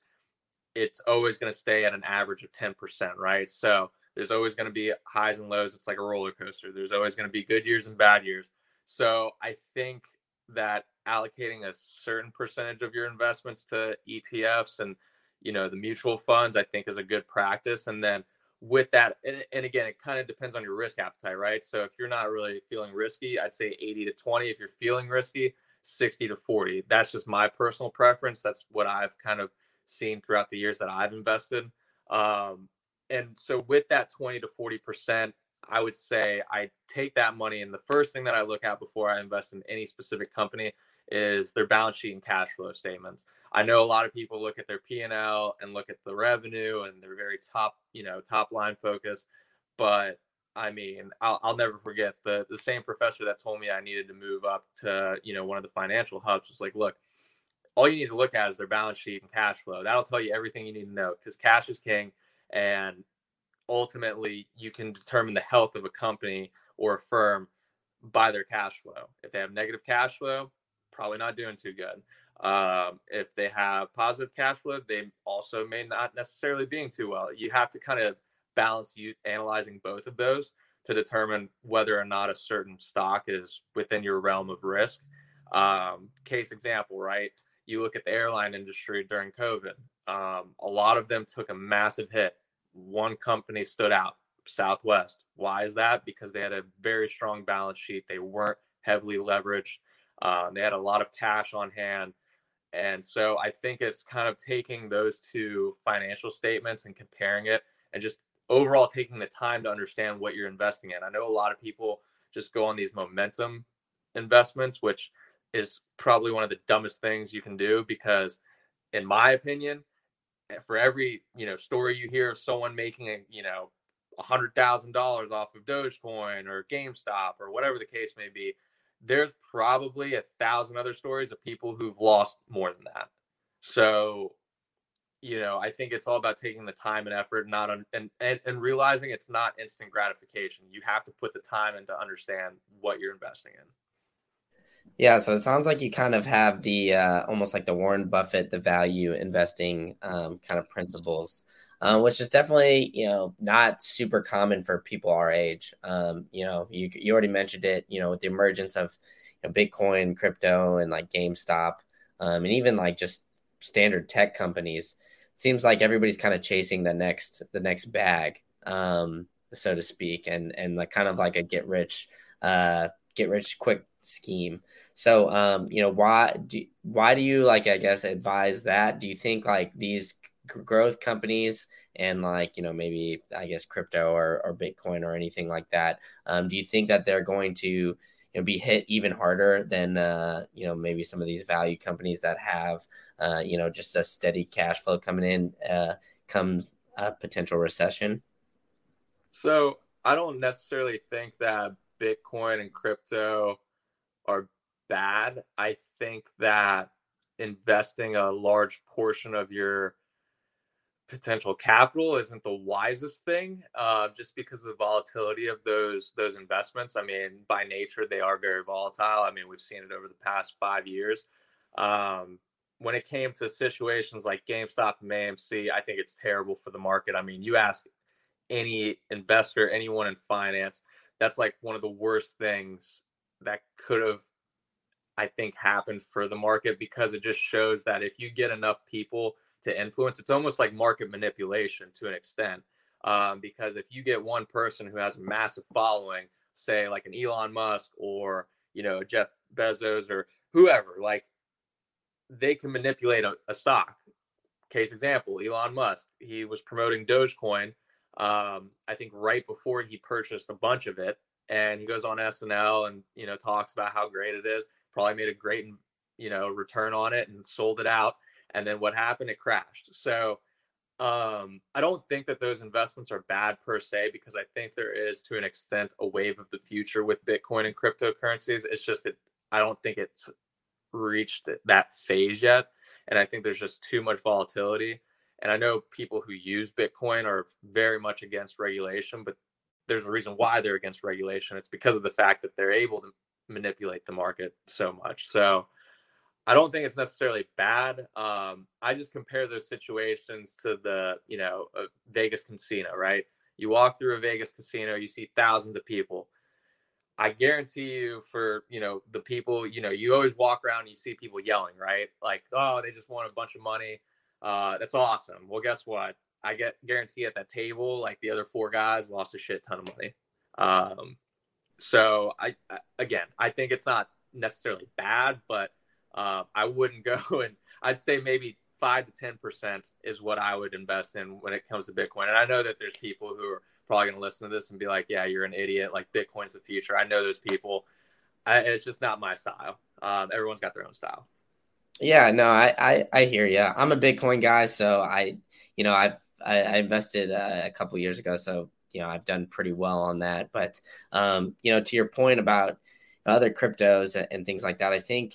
it's always going to stay at an average of 10%, right? So there's always going to be highs and lows. It's like a roller coaster. There's always going to be good years and bad years. So I think that allocating a certain percentage of your investments to ETFs and you know the mutual funds i think is a good practice. And then with that and, and again it kind of depends on your risk appetite right? So if you're not really feeling risky i'd say 80 to 20 if you're feeling risky 60 to 40 that's just my personal preference. That's what i've kind of seen throughout the years that i've invested. Um, and so with that 20 to 40 percent i would say i take that money and the first thing that i look at before i invest in any specific company is their balance sheet and cash flow statements. I know a lot of people look at their P&L and look at the revenue and they're very top, you know, top line focus, but I mean, I'll, I'll never forget the the same professor that told me I needed to move up to, you know, one of the financial hubs was like, look, all you need to look at is their balance sheet and cash flow. That'll tell you everything you need to know because cash is king and ultimately you can determine the health of a company or a firm by their cash flow. If they have negative cash flow, probably not doing too good. Um, if they have positive cash flow, they also may not necessarily being too well. You have to kind of balance you analyzing both of those to determine whether or not a certain stock is within your realm of risk. Um, case example, right? You look at the airline industry during COVID. Um, a lot of them took a massive hit. One company stood out, Southwest. Why is that? Because they had a very strong balance sheet. They weren't heavily leveraged. Um, they had a lot of cash on hand. And so I think it's kind of taking those two financial statements and comparing it and just overall taking the time to understand what you're investing in. I know a lot of people just go on these momentum investments, which is probably one of the dumbest things you can do because in my opinion, Eh, for every, you know, story you hear of someone making a, you know, a hundred thousand dollars off of Dogecoin or GameStop or whatever the case may be, there's probably a thousand other stories of people who've lost more than that. So, you know, I think it's all about taking the time and effort, not on, and, and and realizing it's not instant gratification. You have to put the time in to understand what you're investing in. Yeah, so it sounds like you kind of have the uh, almost like the Warren Buffett, the value investing um, kind of principles um, which is definitely you know not super common for people our age. Um, you know, you you already mentioned it. You know, with the emergence of you know, Bitcoin, crypto, and like GameStop, um, and even like just standard tech companies, seems like everybody's kind of chasing the next the next bag, um, so to speak, and and like kind of like a get rich uh, get rich quick scheme. So, um, you know, why do why do you like I guess advise that? Do you think like these growth companies and like you know maybe i guess crypto or, or bitcoin or anything like that um, do you think that they're going to you know be hit even harder than uh, you know maybe some of these value companies that have uh, you know just a steady cash flow coming in uh, comes a potential recession? So I don't necessarily think that Bitcoin and crypto are bad. I think that investing a large portion of your potential capital isn't the wisest thing uh, just because of the volatility of those those investments. I mean by nature they are very volatile. I mean we've seen it over the past five years. Um, when it came to situations like gamestop and amc i think it's terrible for the market. I mean you ask any investor anyone in finance that's like one of the worst things that could have I think happened for the market because it just shows that if you get enough people to influence, it's almost like market manipulation to an extent. Um, because if you get one person who has a massive following, say like an Elon Musk or you know Jeff Bezos or whoever, like they can manipulate a, a stock. Case example: Elon Musk. He was promoting Dogecoin. Um, I think right before he purchased a bunch of it, and he goes on SNL and you know talks about how great it is probably made a great you know return on it and sold it out and then what happened? It crashed. So um, i don't think that those investments are bad per se because i think there is to an extent a wave of the future with bitcoin and cryptocurrencies. It's just that i don't think it's reached that phase yet and i think there's just too much volatility and i know people who use bitcoin are very much against regulation but there's a reason why they're against regulation it's because of the fact that they're able to manipulate the market so much. So I don't think it's necessarily bad. Um, I just compare those situations to the, you know, Vegas casino, right? You walk through a Vegas casino, you see thousands of people. I guarantee you for, you know, the people, you know, you always walk around and you see people yelling, right? Like, oh, they just want a bunch of money. Uh, that's awesome. Well, guess what? I get guarantee at that table, like the other four guys lost a shit ton of money. Um, so I, I again, I think it's not necessarily bad, but uh, I wouldn't go and I'd say maybe five to ten percent is what I would invest in when it comes to Bitcoin. And I know that there's people who are probably going to listen to this and be like, "Yeah, you're an idiot. Like Bitcoin's the future." I know those people. I, it's just not my style. Um, everyone's got their own style. Yeah, no, I, I, I hear you. I'm a Bitcoin guy, so I, you know, I've I, I invested uh, a couple years ago, so you know I've done pretty well on that. But um, you know, to your point about other cryptos and, things like that, I think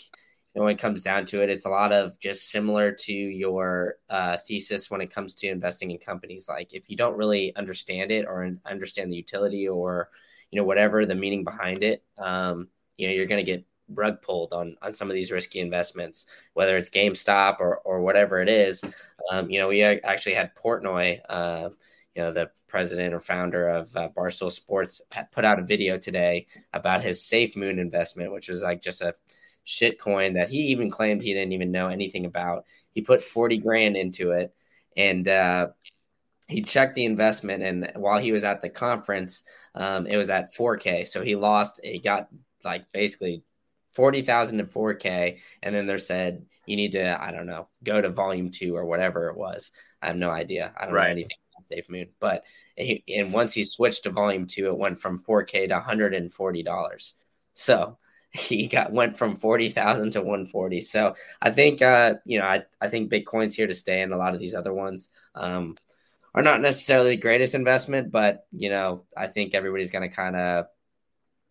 you know, when it comes down to it, it's a lot of just similar to your uh, thesis when it comes to investing in companies. Like if you don't really understand it or understand the utility or you know whatever the meaning behind it, um, you know you're going to get rug pulled on on some of these risky investments, whether it's GameStop or or whatever it is. Um, you know, we actually had Portnoy. Uh, you know, the president or founder of uh, Barstool Sports put out a video today about his Safe Moon investment, which was like just a shit coin that he even claimed he didn't even know anything about. He put 40 grand into it and uh, he checked the investment. And while he was at the conference, um, it was at 4K. So he lost, he got like basically 40,000 to 4K. And then they said, you need to, I don't know, go to volume two or whatever it was. I have no idea. I don't right. know anything SafeMoon. But he, and once he switched to Volume Two, it went from 4K to 140 dollars. So he got went from 40,000 to 140. So I think uh, you know I, I think Bitcoin's here to stay, and a lot of these other ones um, are not necessarily the greatest investment, but you know I think everybody's going to kind of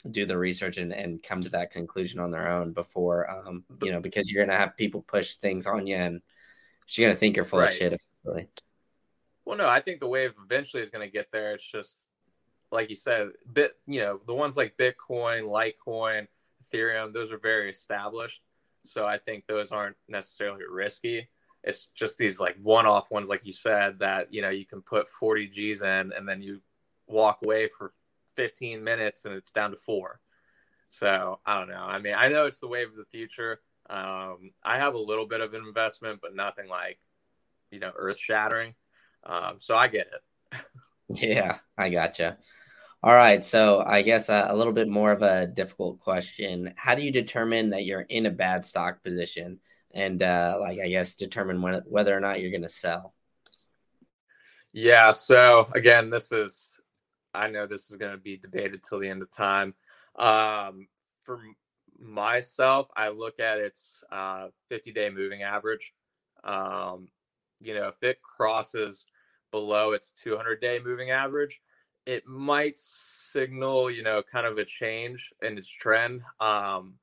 do the research and, and come to that conclusion on their own before um, you know because you're going to have people push things on you and you're going to think you're full right. of shit. Really. Well, no, I think the wave eventually is going to get there. It's just like you said, bit you know the ones like Bitcoin, Litecoin, Ethereum, those are very established. So I think those aren't necessarily risky. It's just these like one-off ones, like you said, that you know you can put 40 G's in and then you walk away for 15 minutes and it's down to four. So I don't know. I mean, I know it's the wave of the future. Um, I have a little bit of an investment, but nothing like you know earth shattering. Um, so I get it. yeah, I gotcha. All right, so I guess a, a, little bit more of a difficult question. How do you determine that you're in a bad stock position, and uh, like I guess determine when, whether or not you're going to sell? Yeah. So again, this is I know this is going to be debated till the end of time. Um, for myself, I look at its uh, 50 day moving average. Um, you know, if it crosses below its 200 day moving average, it might signal, you know, kind of a change in its trend. Um,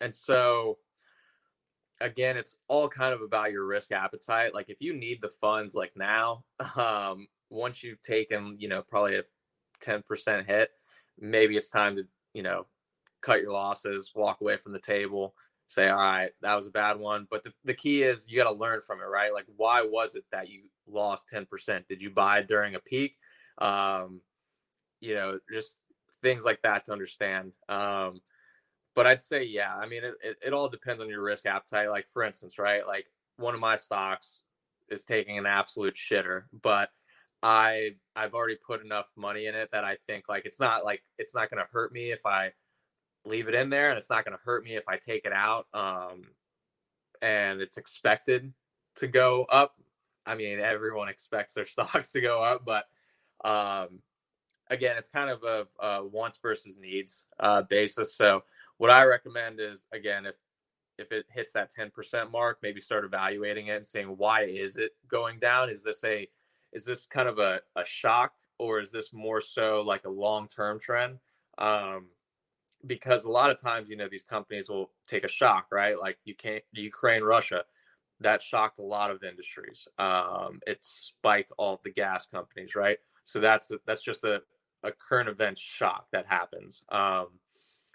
and so, again, it's all kind of about your risk appetite. Like if you need the funds like now, um, once you've taken, you know, probably a 10% hit, maybe it's time to, you know, cut your losses, walk away from the table, say, all right, that was a bad one. But the, the key is you got to learn from it, right? Like, why was it that you lost 10%? Did you buy during a peak? Um, you know, just things like that to understand. Um, but I'd say, yeah, I mean, it, it, it all depends on your risk appetite. Like, for instance, right? Like, one of my stocks is taking an absolute shitter, but I I've already put enough money in it that I think like it's not like it's not going to hurt me if I leave it in there, and it's not going to hurt me if I take it out. Um, and it's expected to go up. I mean, everyone expects their stocks to go up, but um, again, it's kind of a, a wants versus needs uh, basis. So, what I recommend is again, if if it hits that 10% mark, maybe start evaluating it and saying, why is it going down? Is this a is this kind of a, a shock or is this more so like a long term trend? Um, because a lot of times, you know, these companies will take a shock, right? Like you can't Ukraine, Russia, that shocked a lot of industries. Um, it spiked all the gas companies, right? So that's that's just a, a current event shock that happens. Um,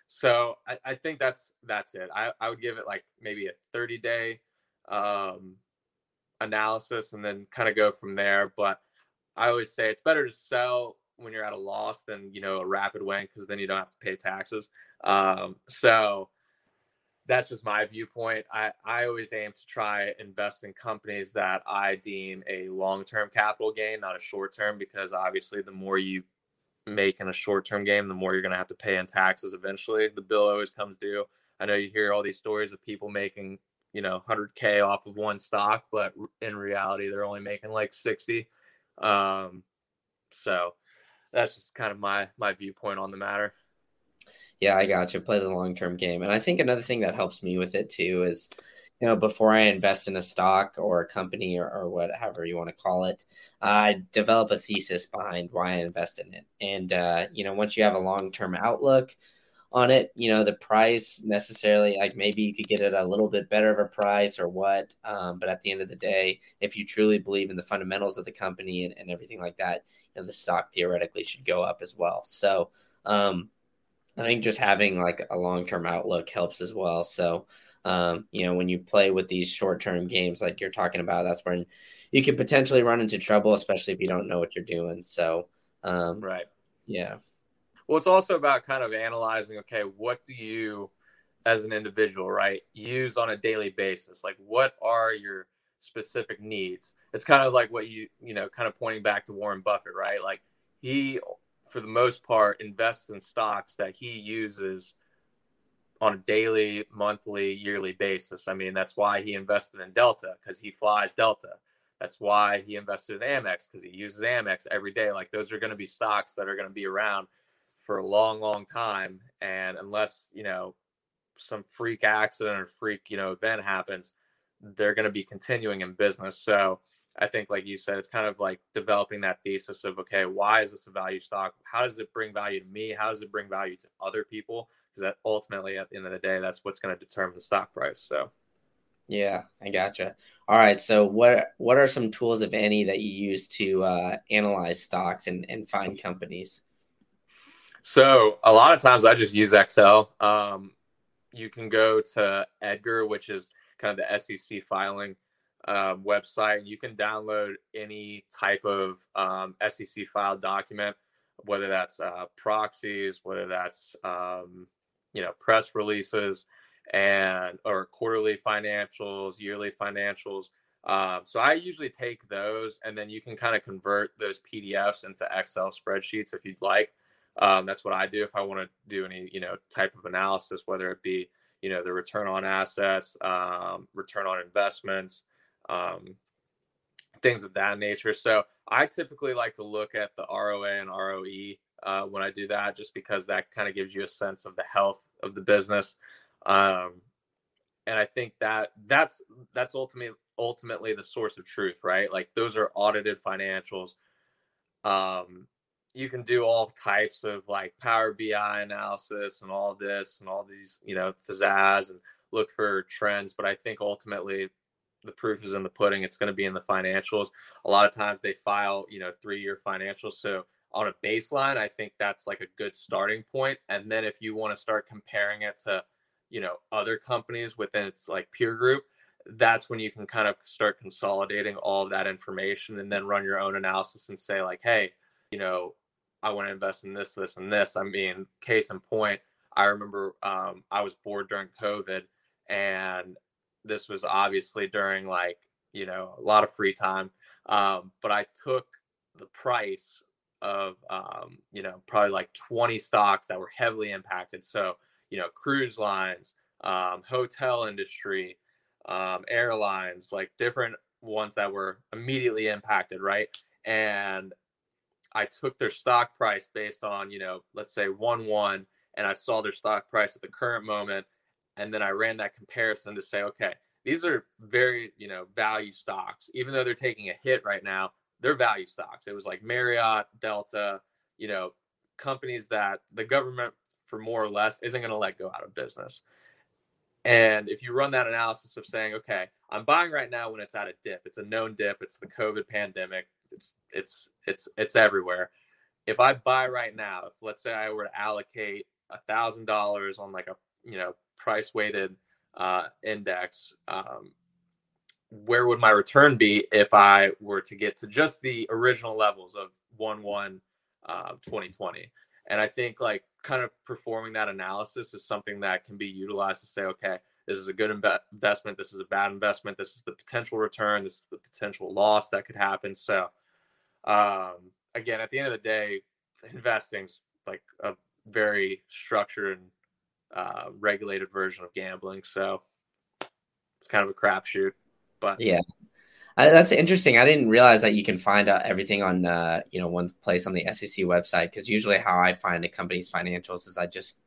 so I, I, think that's that's it. I, I would give it like maybe a 30 day um, analysis and then kind of go from there. But I always say it's better to sell when you're at a loss than you know a rapid win because then you don't have to pay taxes. Um, so that's just my viewpoint. I, I always aim to try invest in companies that I deem a long term capital gain, not a short term, because obviously the more you make in a short term game, the more you're going to have to pay in taxes eventually. The bill always comes due. I know you hear all these stories of people making you know 100k off of one stock, but in reality they're only making like 60. Um, so that's just kind of my my viewpoint on the matter. Yeah, I got you. Play the long term game, and I think another thing that helps me with it too is, you know, before I invest in a stock or a company or, or whatever you want to call it, I develop a thesis behind why I invest in it. And uh, you know, once you have a long term outlook on it, you know, the price necessarily like maybe you could get it a little bit better of a price or what. Um, but at the end of the day, if you truly believe in the fundamentals of the company and, and everything like that, you know, the stock theoretically should go up as well. So um, I think just having like a long term outlook helps as well. So um, you know, when you play with these short term games like you're talking about, that's when you could potentially run into trouble, especially if you don't know what you're doing. So um, right. Yeah. Well, it's also about kind of analyzing, okay, what do you as an individual, right, use on a daily basis? Like what are your specific needs? It's kind of like what you, you know, kind of pointing back to Warren Buffett, right? Like he for the most part invests in stocks that he uses on a daily, monthly, yearly basis. I mean, that's why he invested in Delta because he flies Delta. That's why he invested in Amex because he uses Amex every day. Like those are going to be stocks that are going to be around for a long, long time. And unless, you know, some freak accident or freak, you know, event happens, they're going to be continuing in business. So I think, like you said, it's kind of like developing that thesis of, okay, why is this a value stock? How does it bring value to me? How does it bring value to other people? Because that ultimately, at the end of the day, that's what's going to determine the stock price. So, yeah, I gotcha. All right, so what what are some tools, if any, that you use to uh, analyze stocks and, and find companies? So a lot of times I just use Excel. Um, you can go to Edgar, which is kind of the SEC filing um, website. You can download any type of um, SEC file document, whether that's uh, proxies, whether that's um, you know press releases, and or quarterly financials, yearly financials. Um, so I usually take those, and then you can kind of convert those PDFs into Excel spreadsheets if you'd like. Um, that's what I do if I want to do any, you know, type of analysis, whether it be, you know, the return on assets, um, return on investments, um, things of that nature. So I typically like to look at the ROA and ROE uh, when I do that, just because that kind of gives you a sense of the health of the business. Um, and I think that that's that's ultimately ultimately the source of truth, right? Like those are audited financials. Um, you can do all types of like Power BI analysis and all this and all these, you know, pizzazz and look for trends. But I think ultimately the proof is in the pudding. It's going to be in the financials. A lot of times they file, you know, three year financials. So on a baseline, I think that's like a good starting point. And then if you want to start comparing it to, you know, other companies within its like peer group, that's when you can kind of start consolidating all of that information and then run your own analysis and say like, hey, you know, I want to invest in this, this, and this. I mean, case in point, I remember um, I was bored during COVID, and this was obviously during like you know a lot of free time. Um, but I took the price of um, you know probably like 20 stocks that were heavily impacted. So you know cruise lines, um, hotel industry, um, airlines, like different ones that were immediately impacted, right? And I took their stock price based on, you know, let's say one one, and I saw their stock price at the current moment, and then I ran that comparison to say, okay, these are very, you know, value stocks. Even though they're taking a hit right now, they're value stocks. It was like Marriott, Delta, you know, companies that the government, for more or less, isn't going to let go out of business. And if you run that analysis of saying, okay, I'm buying right now when it's at a dip, it's a known dip, it's the COVID pandemic, it's it's it's it's everywhere. If I buy right now, if let's say I were to allocate a thousand dollars on like a you know price weighted uh, index, um, where would my return be if I were to get to just the original levels of one one uh, 2020? And I think like kind of performing that analysis is something that can be utilized to say, okay, this is a good imbe- investment, this is a bad investment, this is the potential return, this is the potential loss that could happen. So, um, again, at the end of the day, investing's like a very structured and uh, regulated version of gambling. So it's kind of a crapshoot. But yeah, uh, that's interesting. I didn't realize that you can find out everything on uh, you know one place on the SEC website because usually how I find a company's financials is I just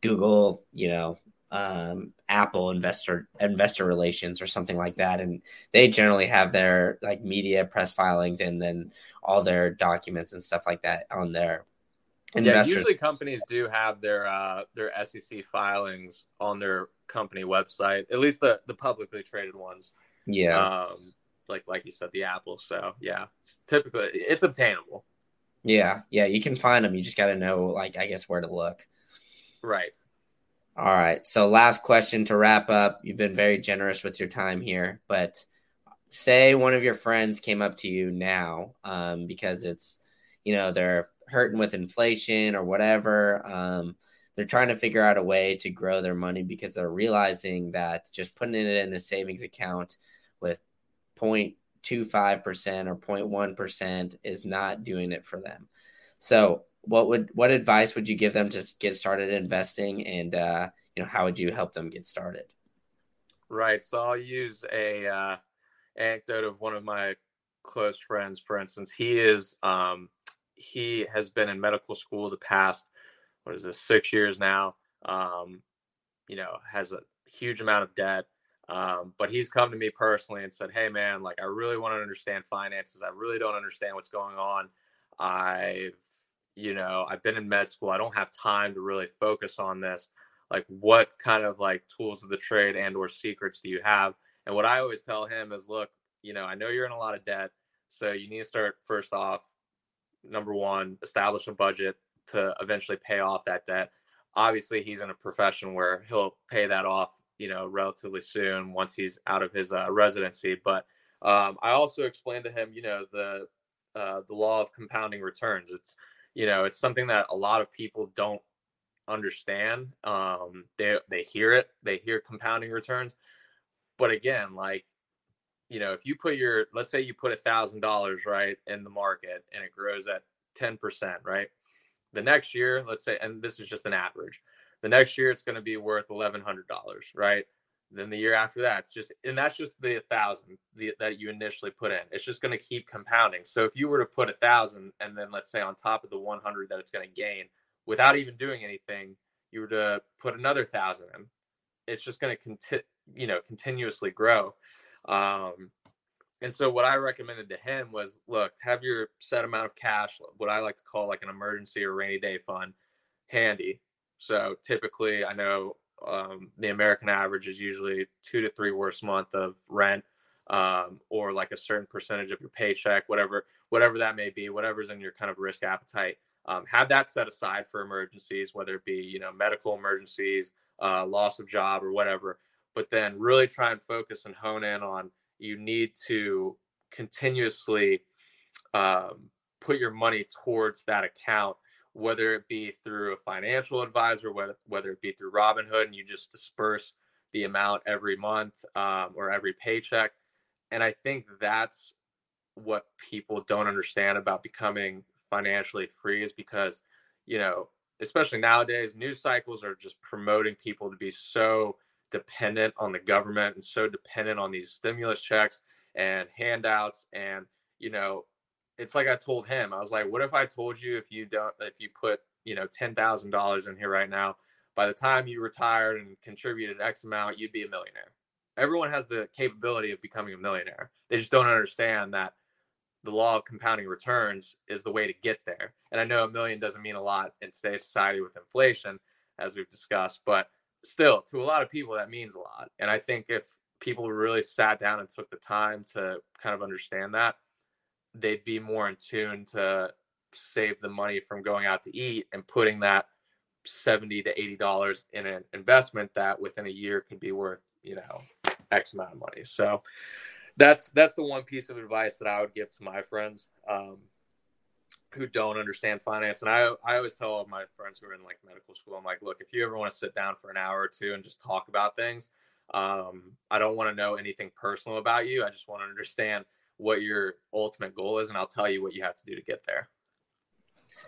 Google you know um, Apple investor investor relations or something like that, and they generally have their like media press filings and then all their documents and stuff like that on there. Yeah, usually companies do have their uh, their SEC filings on their company website, at least the the publicly traded ones. Yeah. Um, like like you said, the Apple. So yeah, it's typically it's obtainable. Yeah, yeah, you can find them. You just got to know, like, I guess where to look. Right. All right. So last question to wrap up. You've been very generous with your time here, but say one of your friends came up to you now um, because it's, you know, they're hurting with inflation or whatever. Um, they're trying to figure out a way to grow their money because they're realizing that just putting it in a savings account with 0.25% or 0.1% is not doing it for them. So, what would what advice would you give them to get started investing and uh, you know how would you help them get started? Right. So I'll use a uh, anecdote of one of my close friends. For instance, he is um, he has been in medical school the past what is this six years now. Um, you know, has a huge amount of debt. Um, but he's come to me personally and said, Hey man, like I really want to understand finances. I really don't understand what's going on. I've, you know, I've been in med school. I don't have time to really focus on this. Like what kind of like tools of the trade and or secrets do you have? And what I always tell him is, look, you know, I know you're in a lot of debt. So you need to start first off, number one, establish a budget to eventually pay off that debt. Obviously, he's in a profession where he'll pay that off you know, relatively soon once he's out of his uh, residency. But um, I also explained to him, you know, the uh, the law of compounding returns. It's you know, it's something that a lot of people don't understand. Um, they they hear it, they hear compounding returns, but again, like you know, if you put your let's say you put a thousand dollars right in the market and it grows at ten percent, right? The next year, let's say, and this is just an average the next year it's going to be worth $1100 right then the year after that just and that's just the thousand that you initially put in. It's just going to keep compounding. So if you were to put a thousand and then let's say on top of the 100 that it's going to gain without even doing anything you were to put another thousand in it's just going to conti- you know continuously grow. Um, and so what i recommended to him was look have your set amount of cash what i like to call like an emergency or rainy day fund handy. So typically i know um, the American average is usually two to three worst month of rent, um, or like a certain percentage of your paycheck, whatever, whatever that may be, whatever's in your kind of risk appetite. Um, have that set aside for emergencies, whether it be you know medical emergencies, uh, loss of job, or whatever. But then really try and focus and hone in on you need to continuously um, put your money towards that account whether it be through a financial advisor, whether, whether it be through Robinhood, and you just disperse the amount every month um, or every paycheck. And I think that's what people don't understand about becoming financially free is because, you know, especially nowadays, news cycles are just promoting people to be so dependent on the government and so dependent on these stimulus checks and handouts. And, you know, it's like I told him, I was like, what if I told you if you don't, if you put, you know, $10,000 in here right now, by the time you retired and contributed X amount, you'd be a millionaire. Everyone has the capability of becoming a millionaire. They just don't understand that the law of compounding returns is the way to get there. And I know a million doesn't mean a lot in today's society with inflation, as we've discussed, but still, to a lot of people, that means a lot. And I think if people really sat down and took the time to kind of understand that, they'd be more in tune to save the money from going out to eat and putting that 70 to 80 dollars in an investment that within a year could be worth you know x amount of money. So that's that's the one piece of advice that i would give to my friends um, who don't understand finance. And i i always tell all my friends who are in like medical school i'm like look if you ever want to sit down for an hour or two and just talk about things um, i don't want to know anything personal about you. I just want to understand what your ultimate goal is, and I'll tell you what you have to do to get there.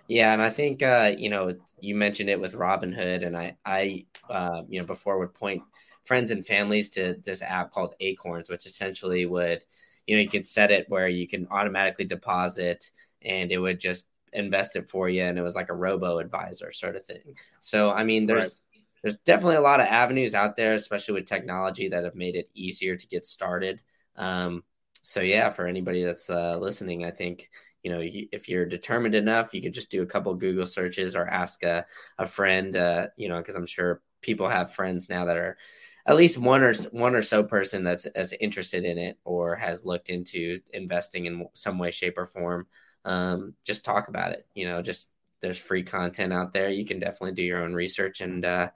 Yeah, and I think uh, you know you mentioned it with Robinhood, and I, I, uh, you know, before would point friends and families to this app called Acorns, which essentially would, you know, you could set it where you can automatically deposit, and it would just invest it for you, and it was like a robo advisor sort of thing. So, I mean, there's right. there's definitely a lot of avenues out there, especially with technology that have made it easier to get started. Um, so yeah, for anybody that's uh, listening, I think you know if you're determined enough, you could just do a couple Google searches or ask a, a friend. Uh, you know, because I'm sure people have friends now that are at least one or one or so person that's as interested in it or has looked into investing in some way, shape, or form. Um, just talk about it. You know, just there's free content out there. You can definitely do your own research, and uh,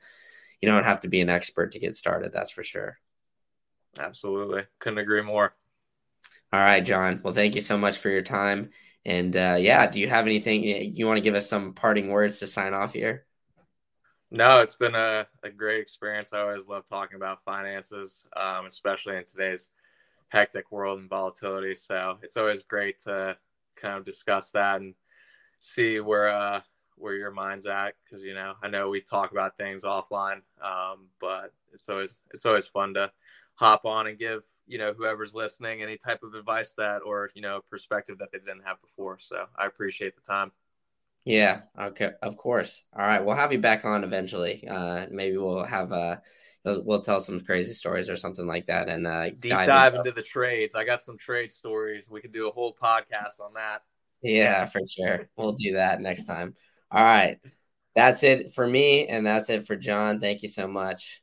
you don't have to be an expert to get started. That's for sure. Absolutely, couldn't agree more. All right, John. Well, thank you so much for your time. And uh, yeah, do you have anything you want to give us some parting words to sign off here? No, it's been a, a great experience. I always love talking about finances, um, especially in today's hectic world and volatility. So it's always great to kind of discuss that and see where uh, where your mind's at. Because you know, I know we talk about things offline, um, but it's always it's always fun to hop on and give you know whoever's listening any type of advice that or you know perspective that they didn't have before. So i appreciate the time. Yeah okay of course. All right we'll have you back on eventually. Uh maybe we'll have uh we'll tell some crazy stories or something like that and uh deep dive, dive into, into the trades. I got some trade stories. We could do a whole podcast on that. Yeah for sure. We'll do that next time. All right. That's it for me and that's it for john. Thank you so much